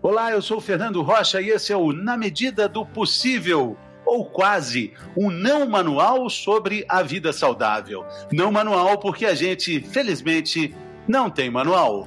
Olá, eu sou Fernando Rocha e esse é o Na Medida do Possível, ou quase, um não manual sobre a vida saudável. Não manual porque a gente, felizmente, não tem manual.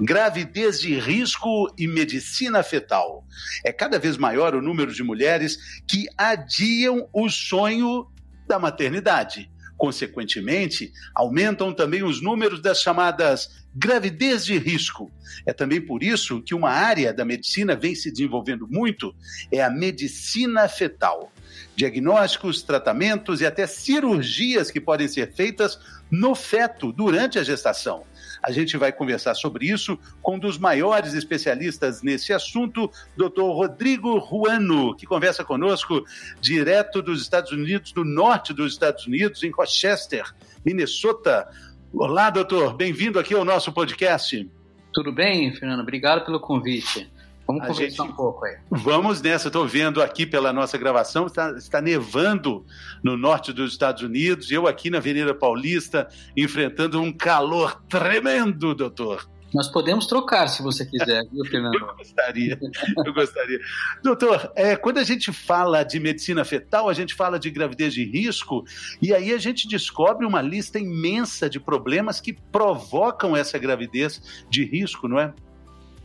gravidez de risco e medicina fetal. É cada vez maior o número de mulheres que adiam o sonho da maternidade. Consequentemente, aumentam também os números das chamadas gravidez de risco. É também por isso que uma área da medicina vem se desenvolvendo muito, é a medicina fetal. Diagnósticos, tratamentos e até cirurgias que podem ser feitas no feto durante a gestação. A gente vai conversar sobre isso com um dos maiores especialistas nesse assunto, Dr. Rodrigo Ruano, que conversa conosco direto dos Estados Unidos, do norte dos Estados Unidos, em Rochester, Minnesota. Olá, doutor, bem-vindo aqui ao nosso podcast. Tudo bem, Fernando? Obrigado pelo convite. Vamos a conversar gente... um pouco aí. Vamos nessa. Estou vendo aqui pela nossa gravação, está, está, nevando no norte dos Estados Unidos. Eu aqui na Avenida Paulista, enfrentando um calor tremendo, doutor. Nós podemos trocar, se você quiser, viu, Fernando? Eu gostaria, eu gostaria. Doutor, é, quando a gente fala de medicina fetal, a gente fala de gravidez de risco, e aí a gente descobre uma lista imensa de problemas que provocam essa gravidez de risco, não é?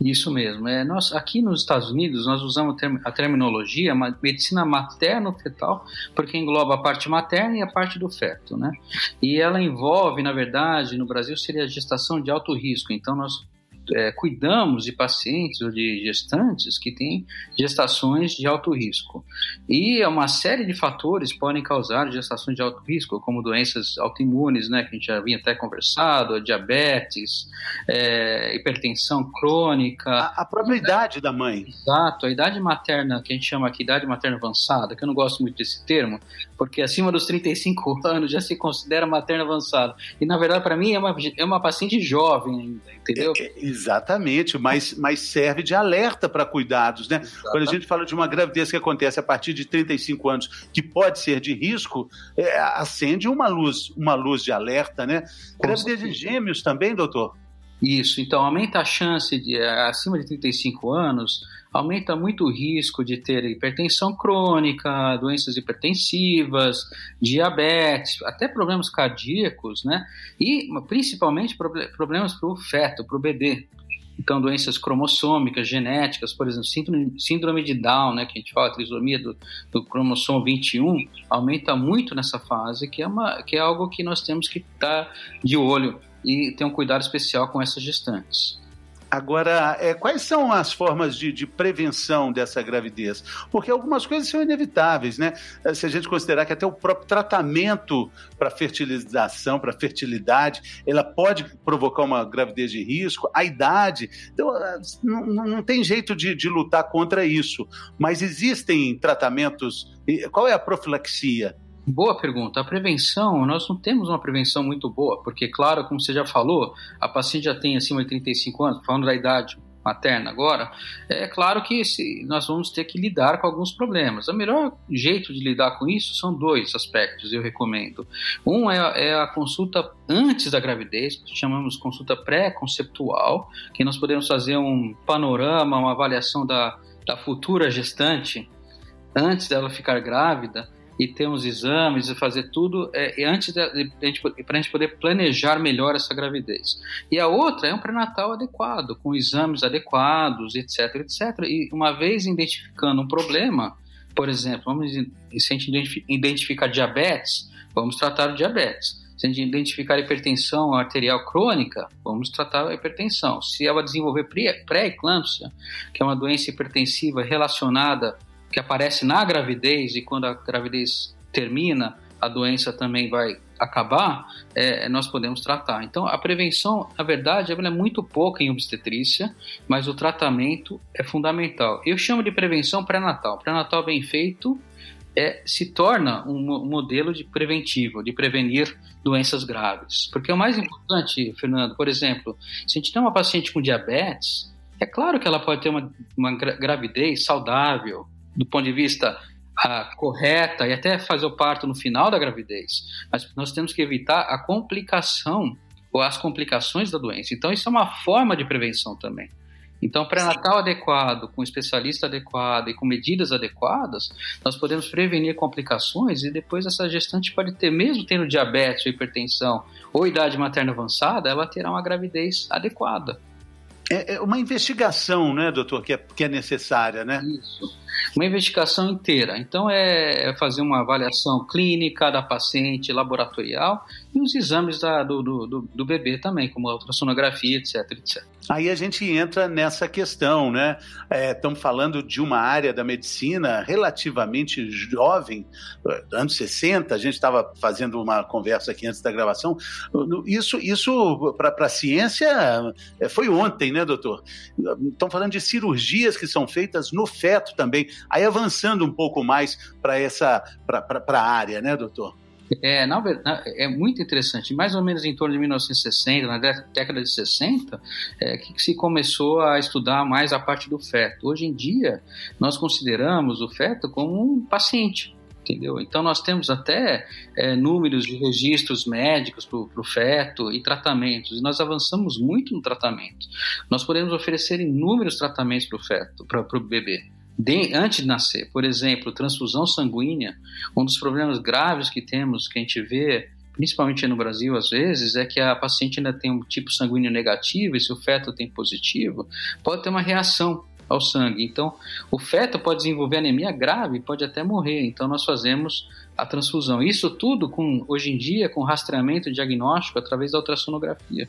Isso mesmo. É, nós, aqui nos Estados Unidos, nós usamos a terminologia medicina materno-fetal, porque engloba a parte materna e a parte do feto, né? E ela envolve, na verdade, no Brasil seria a gestação de alto risco. Então, nós é, cuidamos de pacientes ou de gestantes que têm gestações de alto risco. E uma série de fatores podem causar gestações de alto risco, como doenças autoimunes, né, que a gente já havia até conversado, diabetes, é, hipertensão crônica. A, a própria idade da mãe. Exato, a idade materna, que a gente chama aqui idade materna avançada, que eu não gosto muito desse termo, porque acima dos 35 anos já se considera materna avançada. E na verdade, para mim, é uma, é uma paciente jovem ainda, entendeu? É, é, exatamente, mas, mas serve de alerta para cuidados, né? Exatamente. Quando a gente fala de uma gravidez que acontece a partir de 35 anos, que pode ser de risco, é, acende uma luz, uma luz de alerta, né? Com gravidez certeza. de gêmeos também, doutor? Isso, então aumenta a chance de, acima de 35 anos, aumenta muito o risco de ter hipertensão crônica, doenças hipertensivas, diabetes, até problemas cardíacos, né? E principalmente problemas para o feto, para o bebê. Então, doenças cromossômicas, genéticas, por exemplo, síndrome, de Down, né, que a gente fala, trisomia do, do cromossomo 21, aumenta muito nessa fase, que é, uma, que é algo que nós temos que estar de olho e ter um cuidado especial com essas gestantes. Agora, é, quais são as formas de, de, prevenção dessa gravidez? Porque algumas coisas são inevitáveis, né? Eh, se a gente considerar que até o próprio tratamento para fertilização, para fertilidade, ela pode provocar uma gravidez de risco, a idade. Então, eh, não, não tem jeito de, de lutar contra isso. Mas existem tratamentos. Qual é a profilaxia? Boa pergunta. A prevenção, nós não temos uma prevenção muito boa, porque, claro, como você já falou, a paciente já tem acima de 35 anos, falando da idade materna agora, é claro que nós vamos ter que lidar com alguns problemas. O melhor jeito de lidar com isso são dois aspectos, eu recomendo. Um é, é a consulta antes da gravidez, que chamamos consulta pré-conceptual, que nós podemos fazer um panorama, uma avaliação da, da futura gestante antes dela ficar grávida e ter uns exames e fazer tudo é, antes para a gente poder planejar melhor essa gravidez. E a outra é um pré-natal adequado, com exames adequados, etc, etc. E uma vez identificando um problema, por exemplo, vamos, se a gente identificar diabetes, vamos tratar o diabetes. Se a gente identificar hipertensão arterial crônica, vamos tratar a hipertensão. Se ela desenvolver pré-eclâmpsia, que é uma doença hipertensiva relacionada que aparece na gravidez e quando a gravidez termina, a doença também vai acabar, é, nós podemos tratar. Então, a prevenção, na verdade, é muito pouca em obstetrícia, mas o tratamento é fundamental. Eu chamo de prevenção pré-natal. Pré-natal bem feito é, se torna um modelo de preventivo, de prevenir doenças graves. Porque o mais importante, Fernando, por exemplo, se a gente tem uma paciente com diabetes, é claro que ela pode ter uma, uma gravidez saudável, do ponto de vista a correta e até fazer o parto no final da gravidez, mas nós temos que evitar a complicação ou as complicações da doença. Então, isso é uma forma de prevenção também. Então, pré-natal adequado, com especialista adequado e com medidas adequadas, nós podemos prevenir complicações e depois essa gestante pode ter, mesmo tendo diabetes ou hipertensão ou idade materna avançada, ela terá uma gravidez adequada. É, é uma investigação, né, doutor, que é, que é necessária, né? Isso. Uma investigação inteira. Então, é, é fazer uma avaliação clínica da paciente, laboratorial e os exames da, do, do, do bebê também, como a ultrassonografia, etc, etc. Aí a gente entra nessa questão, né? É, estamos falando de uma área da medicina relativamente jovem, anos 60, a gente estava fazendo uma conversa aqui antes da gravação. Isso, isso para a ciência é, foi ontem, né, doutor? Estamos falando de cirurgias que são feitas no feto também. Aí avançando um pouco mais para essa para a área, né, doutor? É, na verdade, é muito interessante. Mais ou menos em torno de 1960, na década de 60, é, que se começou a estudar mais a parte do feto. Hoje em dia, nós consideramos o feto como um paciente. Entendeu? Então, nós temos até é, números de registros médicos para o feto e tratamentos, e nós avançamos muito no tratamento. Nós podemos oferecer inúmeros tratamentos para o feto, para o bebê de, antes de nascer. Por exemplo, transfusão sanguínea, um dos problemas graves que temos, que a gente vê, principalmente no Brasil às vezes, é que a paciente ainda tem um tipo sanguíneo negativo e se o feto tem positivo, pode ter uma reação ao sangue. Então, o feto pode desenvolver anemia grave, pode até morrer. Então, nós fazemos a transfusão. Isso tudo com hoje em dia com rastreamento diagnóstico através da ultrassonografia,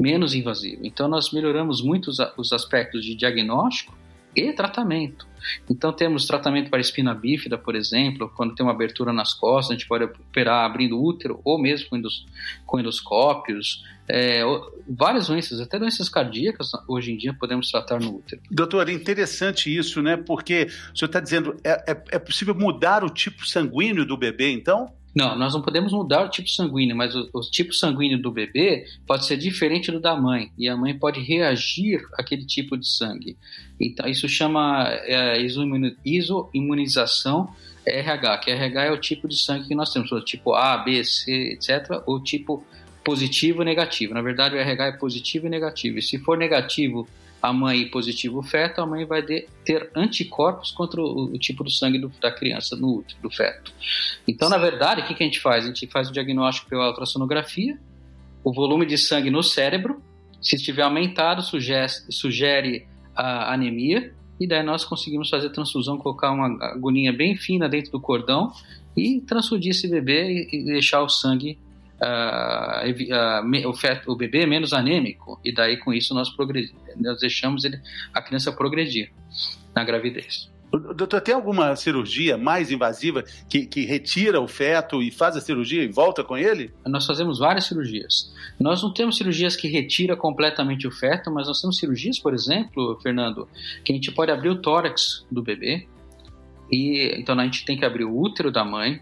menos invasivo. Então, nós melhoramos muito os, os aspectos de diagnóstico e tratamento. Então temos tratamento para espina bífida, por exemplo, quando tem uma abertura nas costas, a gente pode operar abrindo útero ou mesmo com, endos, com endoscópios. É, várias doenças, até doenças cardíacas, hoje em dia podemos tratar no útero. Doutor, é interessante isso, né? Porque o senhor está dizendo, é, é, é possível mudar o tipo sanguíneo do bebê, então? Não, nós não podemos mudar o tipo sanguíneo, mas o, o, tipo sanguíneo do bebê pode ser diferente do da mãe e a mãe pode reagir àquele tipo de sangue. Então, isso chama é, isoimunização RH, que RH é o tipo de sangue que nós temos, tipo A, B, C, etc., ou tipo positivo e negativo. Na verdade, o RH é positivo e negativo. E se for negativo a mãe positivo o feto, a mãe vai de, ter anticorpos contra o, o tipo do sangue do, da criança no útero, do feto. Então, na verdade, o que, que a gente faz? A gente faz o diagnóstico pela ultrassonografia, o volume de sangue no cérebro, se estiver aumentado, sugere, sugere a anemia, e daí nós conseguimos fazer transfusão, colocar uma agulhinha bem fina dentro do cordão e transfundir esse bebê e, e deixar o sangue uh, uh, o, feto, o bebê é menos anêmico e daí com isso nós, nós deixamos ele, a criança progredir na gravidez. Doutor, tem alguma cirurgia mais invasiva que, que, retira o feto e faz a cirurgia e volta com ele? Nós fazemos várias cirurgias. Nós não temos cirurgias que retira completamente o feto, mas nós temos cirurgias, por exemplo, Fernando, que a gente pode abrir o tórax do bebê. E então a gente tem que abrir o útero da mãe,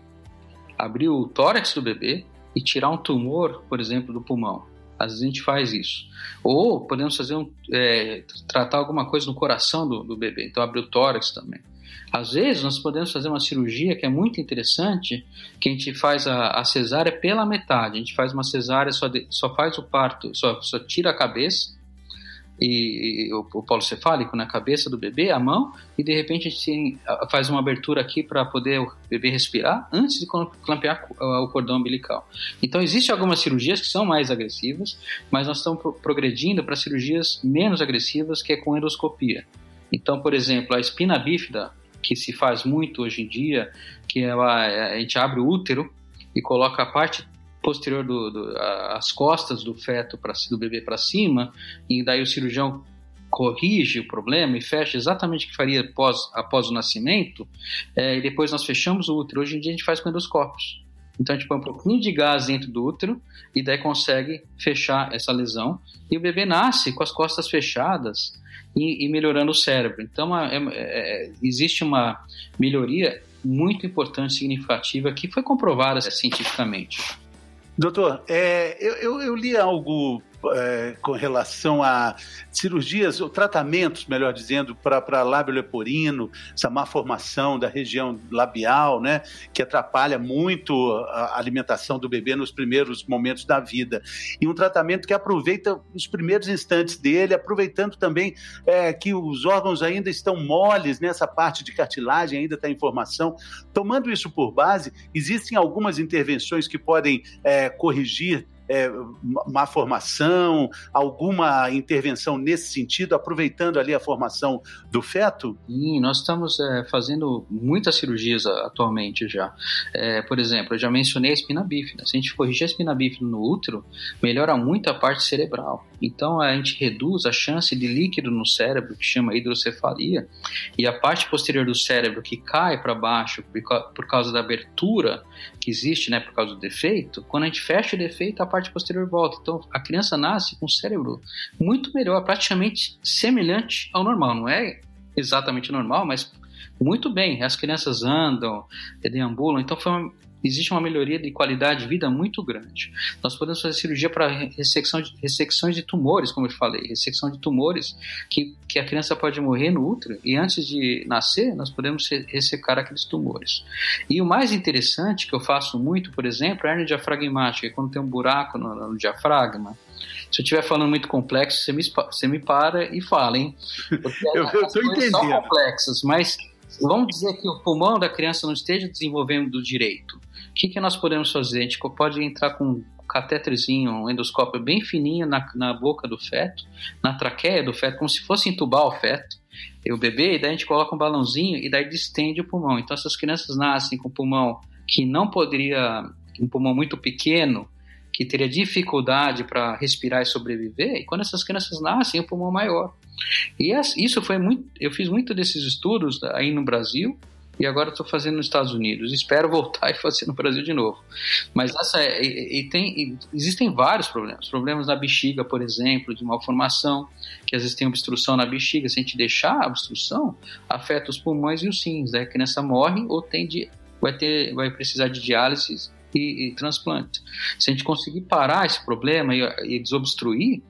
abrir o tórax do bebê e tirar um tumor, por exemplo, do pulmão. Às vezes a gente faz isso. Ou podemos fazer um, é, tratar alguma coisa no coração do, do, bebê, então abrir o tórax também. Às vezes nós podemos fazer uma cirurgia que é muito interessante, que a gente faz a, a cesárea pela metade. A gente faz uma cesárea, só, de, só faz o parto, só, só tira a cabeça e, e o, o polo cefálico na cabeça do bebê, a mão, e de repente a gente faz uma abertura aqui para poder o bebê respirar antes de clampear o cordão umbilical. Então, existem algumas cirurgias que são mais agressivas, mas nós estamos progredindo para cirurgias menos agressivas, que é com endoscopia. Então, por exemplo, a espina bífida, que se faz muito hoje em dia, que ela, a gente abre o útero e coloca a parte posterior do, do as costas do feto para do bebê para cima e daí o cirurgião corrige o problema e fecha exatamente o que faria após, após o nascimento é, e depois nós fechamos o útero. Hoje em dia a gente faz com endoscópios. Então a gente põe um pouquinho de gás dentro do útero e daí consegue fechar essa lesão e o bebê nasce com as costas fechadas e, e melhorando o cérebro. Então é, é, é existe uma melhoria muito importante, significativa, que foi comprovada cientificamente. Doutor, é, eu, eu, eu, li algo é, com relação a cirurgias ou tratamentos, melhor dizendo, para lábio leporino, essa má formação da região labial, né, que atrapalha muito a alimentação do bebê nos primeiros momentos da vida. E um tratamento que aproveita os primeiros instantes dele, aproveitando também é, que os órgãos ainda estão moles nessa parte de cartilagem, ainda está em formação. Tomando isso por base, existem algumas intervenções que podem é, corrigir é, má formação, alguma intervenção nesse sentido, aproveitando ali a formação do feto? Sim, nós estamos é, fazendo muitas cirurgias atualmente já. É, por exemplo, eu já mencionei a espina bífida. Se a gente corrigir a espina bífida no útero, melhora muito a parte cerebral. Então a gente reduz a chance de líquido no cérebro, que chama hidrocefalia, e a parte posterior do cérebro que cai para baixo por causa da abertura que existe, né, por causa do defeito, quando a gente fecha o defeito, a parte posterior volta. Então a criança nasce com o cérebro muito melhor, praticamente semelhante ao normal. Não é exatamente normal, mas muito bem. As crianças andam, deambulam. Então uma, existe uma melhoria de qualidade de vida muito grande. Nós podemos fazer cirurgia para ressecção de, ressecções de tumores, como eu falei, ressecção de tumores que, que a criança pode morrer no útero e antes de nascer nós podemos ressecar aqueles tumores. E o mais interessante que eu faço muito, por exemplo, é a hernia diafragmática, quando tem um buraco no, no diafragma. Se eu estiver falando muito complexo, você me, você me para e fala, hein? Porque eu estou entendendo. São complexas, mas vamos dizer que o pulmão da criança não esteja desenvolvendo do direito. O que, que nós podemos fazer? A gente pode entrar com um catéterzinho, um endoscópio bem fininho na, na boca do feto, na traqueia do feto, como se fosse entubar o feto, e o bebê, e daí a gente coloca um balãozinho e daí distende o pulmão. Então, essas crianças nascem com pulmão que não poderia, um pulmão muito pequeno, que teria dificuldade para respirar e sobreviver, e quando essas crianças nascem, o pulmão maior. E isso foi muito, eu fiz muito desses estudos aí no Brasil, e agora estou fazendo nos Estados Unidos. Espero voltar e fazer no Brasil de novo. Mas essa é, e, e tem, e existem vários problemas. Problemas na bexiga, por exemplo, de malformação, que às vezes tem obstrução na bexiga. Se a gente deixar a obstrução, afeta os pulmões e os rins. Né? A criança morre ou tem de, vai, ter, vai precisar de diálise e, e transplante. Se a gente conseguir parar esse problema e, e desobstruir,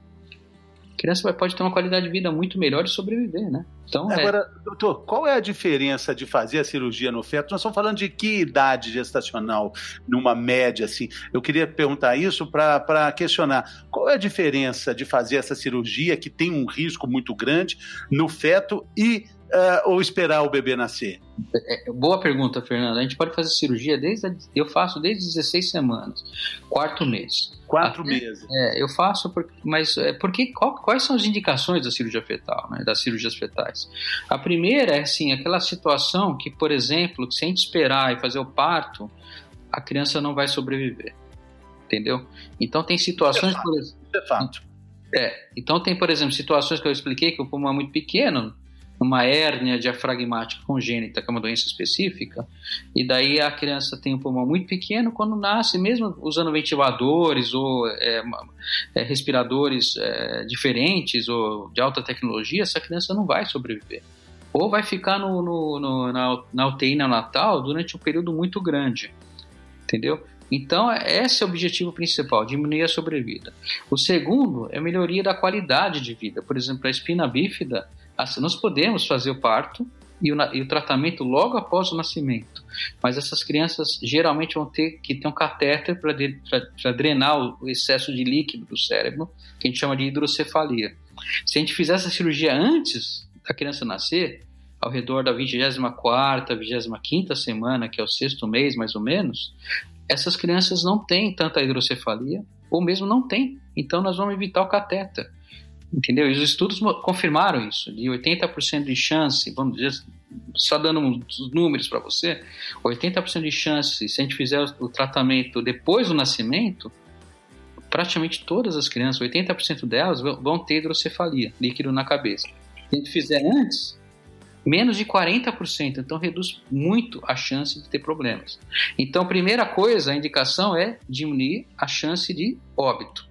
criança pode ter uma qualidade de vida muito melhor e sobreviver, né? Então, é Agora, é... doutor, qual é a diferença de fazer a cirurgia no feto? Nós estamos falando de que idade gestacional, numa média, assim? Eu queria perguntar isso para questionar. Qual é a diferença de fazer essa cirurgia, que tem um risco muito grande, no feto e uh, ou esperar o bebê nascer? É, é, boa pergunta, Fernando. A gente pode fazer cirurgia desde. Eu faço desde 16 semanas, quarto mês. Quatro Até, meses. É, eu faço, por, mas é, porque, qual, quais são as indicações da cirurgia fetal, né, das cirurgias fetais? A primeira é assim, aquela situação que, por exemplo, se a gente esperar e fazer o parto, a criança não vai sobreviver. Entendeu? Então tem situações. É fato. Por, é fato. É, então tem, por exemplo, situações que eu expliquei que o pulmão é muito pequeno, uma hérnia diafragmática congênita, que é uma doença específica, e daí a criança tem um pulmão muito pequeno, quando nasce, mesmo usando ventiladores ou é, é, respiradores é, diferentes ou de alta tecnologia, essa criança não vai sobreviver. Ou vai ficar no, no, no na, na neonatal durante um período muito grande, entendeu? Então, esse é o objetivo principal, diminuir a sobrevida. O segundo é a melhoria da qualidade de vida. Por exemplo, a espina bífida, Assim, nós podemos fazer o parto e o, e o, tratamento logo após o nascimento, mas essas crianças geralmente vão ter que ter um catéter para drenar o excesso de líquido do cérebro, que a gente chama de hidrocefalia. Se a gente fizer essa cirurgia antes da criança nascer, ao redor da 24ª, 25ª semana, que é o sexto mês mais ou menos, essas crianças não têm tanta hidrocefalia, ou mesmo não têm. Então nós vamos evitar o catéter. Entendeu? E os estudos confirmaram isso, de 80% de chance, vamos dizer, só dando uns números para você, 80% de chance, se a gente fizer o tratamento depois do nascimento, praticamente todas as crianças, 80% delas vão ter hidrocefalia, líquido na cabeça. Se a gente fizer antes, menos de 40%, então reduz muito a chance de ter problemas. Então, primeira coisa, a indicação é diminuir a chance de óbito,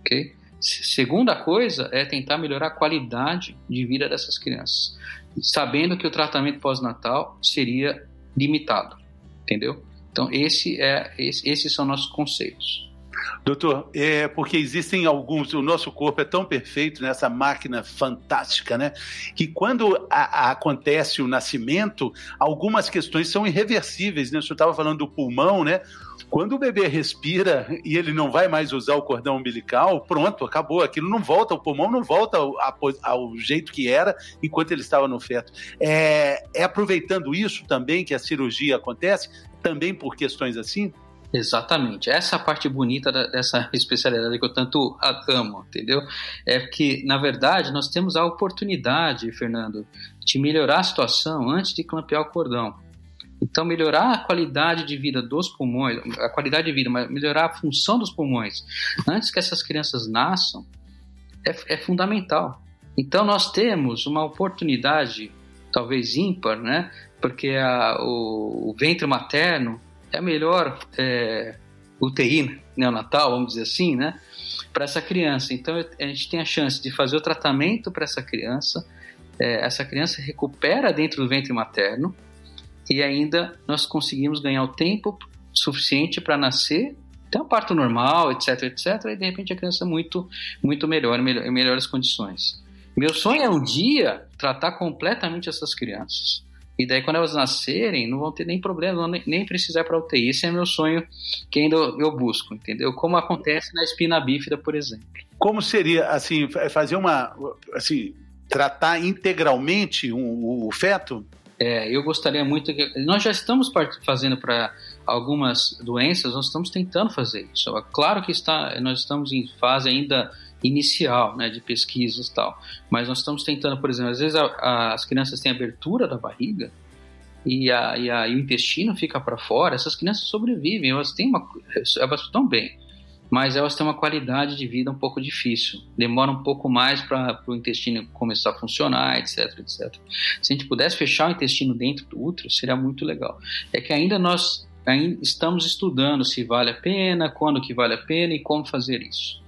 ok? Segunda coisa é tentar melhorar a qualidade de vida dessas crianças, sabendo que o tratamento pós-natal seria limitado, entendeu? Então esse é esse, esses são nossos conceitos. Doutor, é porque existem alguns, o nosso corpo é tão perfeito nessa máquina fantástica, né? Que quando a, a, acontece o nascimento, algumas questões são irreversíveis, né? O senhor estava falando do pulmão, né? Quando o bebê respira e ele não vai mais usar o cordão umbilical, pronto, acabou. Aquilo não volta, o pulmão não volta ao, ao jeito que era enquanto ele estava no feto. É, é aproveitando isso também que a cirurgia acontece, também por questões assim? Exatamente. Essa é parte bonita dessa especialidade que eu tanto amo, entendeu? É que, na verdade, nós temos a oportunidade, Fernando, de melhorar a situação antes de clampear o cordão. Então, melhorar a qualidade de vida dos pulmões, a qualidade de vida, mas melhorar a função dos pulmões antes que essas crianças nasçam é, é fundamental. Então, nós temos uma oportunidade, talvez ímpar, né? Porque a, o, o ventre materno é a melhor é, UTI neonatal, vamos dizer assim, né? Para essa criança. Então a gente tem a chance de fazer o tratamento para essa criança. É, essa criança recupera dentro do ventre materno e ainda nós conseguimos ganhar o tempo suficiente para nascer, ter um parto normal, etc, etc. E de repente a criança é muito, muito melhor, em melhores condições. Meu sonho é um dia tratar completamente essas crianças. E daí, quando elas nascerem, não vão ter nem problema, nem, nem precisar para UTI. Esse é meu sonho que ainda eu busco, entendeu? Como acontece na espina bífida, por exemplo. Como seria, assim, fazer uma. Assim, tratar integralmente o, o feto? É, eu gostaria muito que. Nós já estamos fazendo para algumas doenças, nós estamos tentando fazer isso. Claro que está, nós estamos em fase ainda inicial, né, de pesquisas e tal. Mas nós estamos tentando, por exemplo, às vezes a, a, as crianças têm abertura da barriga e, a, e, e o intestino fica para fora, essas crianças sobrevivem, elas têm uma, elas estão bem, mas elas têm uma qualidade de vida um pouco difícil, demora um pouco mais para o intestino começar a funcionar, etc, etc. Se a gente pudesse fechar o intestino dentro do útero, seria muito legal. É que ainda nós ainda estamos estudando se vale a pena, quando que vale a pena e como fazer isso.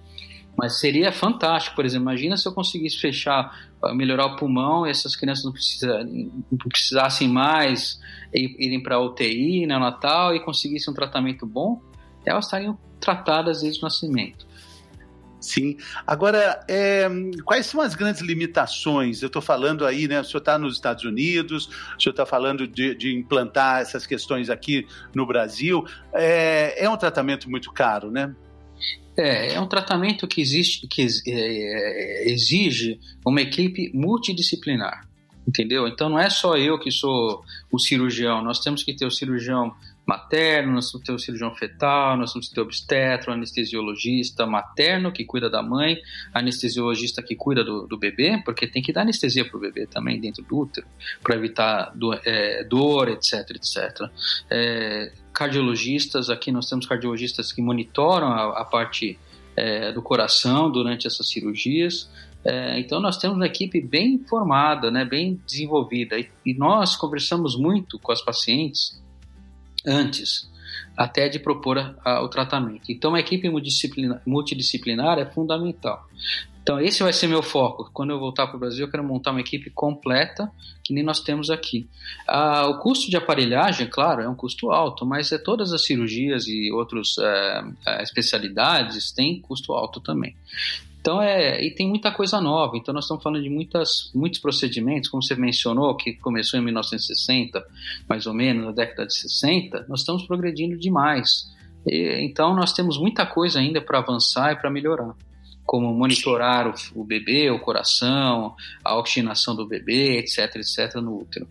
Mas seria fantástico, por exemplo, imagina se eu conseguisse fechar, ah, melhorar o pulmão essas crianças não, precisa, não precisassem mais irem para UTI neonatal e conseguissem um tratamento bom, elas estariam tratadas desde o nascimento. Sim. Agora, é, quais são as grandes limitações? Eu estou falando aí, né? O senhor está nos Estados Unidos, o senhor está falando de, de, implantar essas questões aqui no Brasil. É, é um tratamento muito caro, né? É, é um tratamento que, existe, que é, exige uma equipe multidisciplinar, entendeu? Então não é só eu que sou o cirurgião, nós temos que ter o cirurgião materno, nós temos que ter o cirurgião fetal, nós temos que ter o obstetra, anestesiologista materno que cuida da mãe, anestesiologista que cuida do, do bebê, porque tem que dar anestesia para o bebê também dentro do útero, para evitar do, é, dor, etc, etc. É, cardiologistas, aqui nós temos cardiologistas que monitoram a, a parte é, do coração durante essas cirurgias. É, então nós temos uma equipe bem formada, né, bem desenvolvida e, e nós conversamos muito com as pacientes antes até de propor a, a, o tratamento. Então, a equipe multidisciplinar, multidisciplinar é fundamental. Então, esse vai ser meu foco. Quando eu voltar para o Brasil, eu quero montar uma equipe completa, que nem nós temos aqui. Ah, o custo de aparelhagem, claro, é um custo alto, mas é, todas as cirurgias e outras é, é, especialidades têm custo alto também. Então é, e tem muita coisa nova. Então nós estamos falando de muitas, muitos procedimentos, como você mencionou, que começou em 1960, mais ou menos, na década de 60, nós estamos progredindo demais. E, então nós temos muita coisa ainda para avançar e para melhorar como monitorar o, o, bebê, o coração, a oxigenação do bebê, etc, etc, no útero.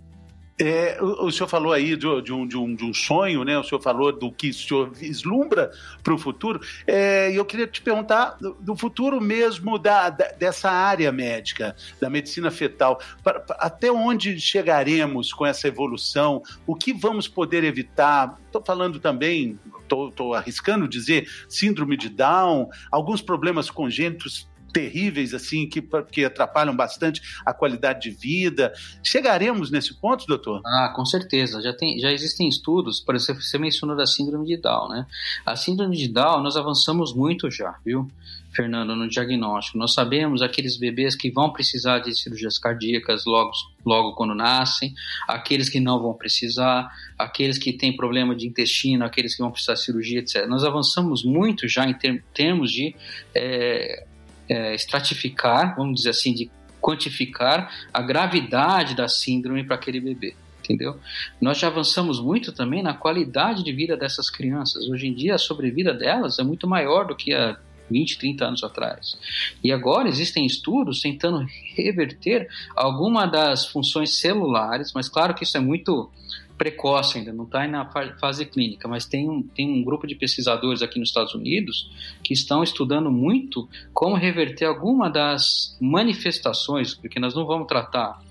É, o, o, senhor falou aí de, de, um, de, um, de, um, sonho, né? O senhor falou do que o senhor vislumbra para o futuro. É, e eu queria te perguntar do, do futuro mesmo da, da, dessa área médica, da medicina fetal. Pra, pra, até onde chegaremos com essa evolução? O que vamos poder evitar? Estou falando também, estou arriscando dizer, síndrome de Down, alguns problemas congênitos terríveis, assim, que, que atrapalham bastante a qualidade de vida. Chegaremos nesse ponto, doutor? Ah, com certeza. Já, tem, já existem estudos, por exemplo, você mencionou da síndrome de Down, né? A síndrome de Down, nós avançamos muito já, viu? Fernando, no diagnóstico. Nós sabemos aqueles bebês que vão precisar de cirurgias cardíacas logo, logo quando nascem, aqueles que não vão precisar, aqueles que têm problema de intestino, aqueles que vão precisar de cirurgia, etc. Nós avançamos muito já em ter, termos de é, é, estratificar, vamos dizer assim, de quantificar a gravidade da síndrome para aquele bebê entendeu? Nós já avançamos muito também na qualidade de vida dessas crianças. Hoje em dia, a sobrevida delas é muito maior do que a 20, 30 anos atrás. E agora existem estudos tentando reverter alguma das funções celulares, mas claro que isso é muito precoce ainda, não está na fase clínica, mas tem um, tem um grupo de pesquisadores aqui nos Estados Unidos que estão estudando muito como reverter alguma das manifestações, porque nós não vamos tratar,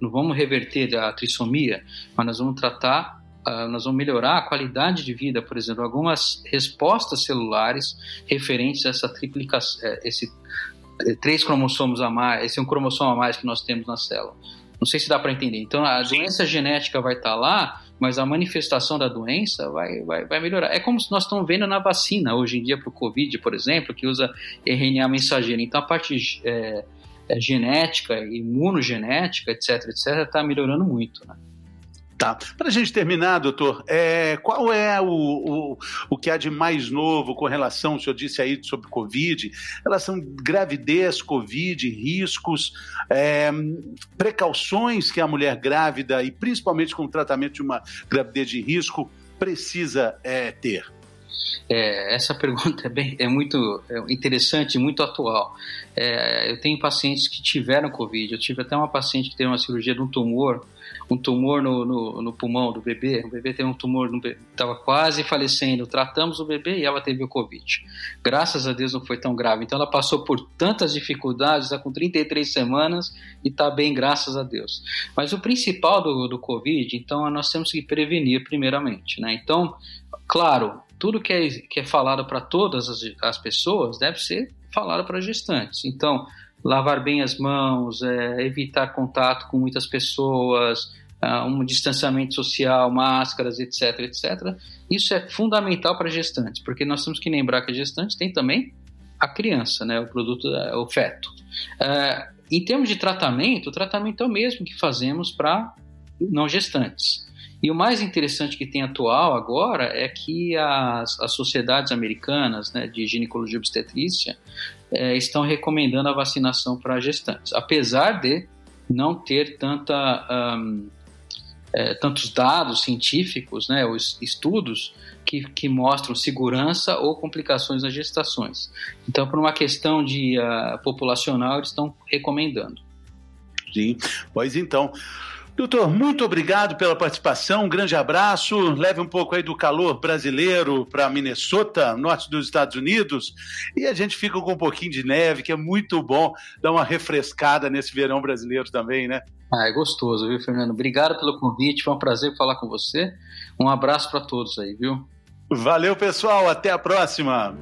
não vamos reverter a trissomia, mas nós vamos tratar Uh, nós vamos melhorar a qualidade de vida, por exemplo, algumas respostas celulares referentes a essa triplicação, é, esse é, três cromossomos a mais, esse um cromossomo a mais que nós temos na célula. Não sei se dá para entender. Então, a Sim. doença genética vai estar tá lá, mas a manifestação da doença vai, vai, vai melhorar. É como nós estamos vendo na vacina hoje em dia para o Covid, por exemplo, que usa RNA mensageiro. Então, a parte é, é, genética, imunogenética, etc., etc., está melhorando muito. Né? Tá. Para a gente terminar, doutor, é, qual é o, o, o que há de mais novo com relação, o senhor disse aí sobre Covid, relação gravidez, Covid, riscos, é, precauções que a mulher grávida e principalmente com o tratamento de uma gravidez de risco precisa é, ter? É, essa pergunta é, bem, é muito é interessante e muito atual. É, eu tenho pacientes que tiveram Covid, eu tive até uma paciente que teve uma cirurgia de um tumor um tumor no, no, no, pulmão do bebê, o bebê tem um tumor, estava quase falecendo, tratamos o bebê e ela teve o Covid. Graças a Deus não foi tão grave. Então ela passou por tantas dificuldades, está com 33 semanas e está bem, graças a Deus. Mas o principal do, do Covid, então, nós temos que prevenir primeiramente. Né? Então, claro, tudo que é, que é falado para todas as, as pessoas deve ser falado para gestantes. Então, lavar bem as mãos, é, evitar contato com muitas pessoas, uh, um distanciamento social, máscaras, etc, etc. Isso é fundamental para gestantes, porque nós temos que lembrar que a gestante tem também a criança, né, o produto, o feto. Uh, em termos de tratamento, o tratamento é o mesmo que fazemos para não gestantes. E o mais interessante que tem atual agora é que as, as sociedades americanas né, de ginecologia e obstetrícia é, estão recomendando a vacinação para gestantes, apesar de não ter tanta um, é, tantos dados científicos, né, os estudos que, que mostram segurança ou complicações nas gestações. Então, por uma questão de uh, populacional, eles estão recomendando. Sim, pois então. Doutor, muito obrigado pela participação, um grande abraço. Leve um pouco aí do calor brasileiro para Minnesota, norte dos Estados Unidos, e a gente fica com um pouquinho de neve, que é muito bom dar uma refrescada nesse verão brasileiro também, né? Ah, é gostoso, viu, Fernando? Obrigado pelo convite, foi um prazer falar com você. Um abraço para todos aí, viu? Valeu, pessoal, até a próxima.